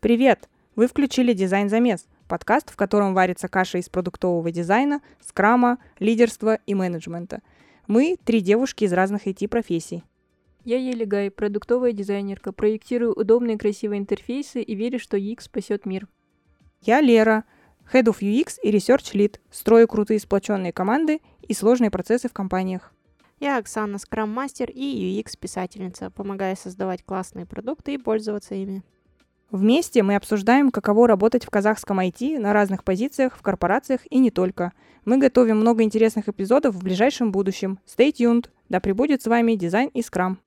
Привет! Вы включили «Дизайн-замес» – подкаст, в котором варится каша из продуктового дизайна, скрама, лидерства и менеджмента. Мы – три девушки из разных IT-профессий. Я Елигай, продуктовая дизайнерка, проектирую удобные и красивые интерфейсы и верю, что UX спасет мир. Я Лера, Head of UX и Research Lead, строю крутые сплоченные команды и сложные процессы в компаниях. Я Оксана, скрам-мастер и UX-писательница, помогая создавать классные продукты и пользоваться ими. Вместе мы обсуждаем, каково работать в казахском IT на разных позициях, в корпорациях и не только. Мы готовим много интересных эпизодов в ближайшем будущем. Stay tuned! Да пребудет с вами дизайн и скрам.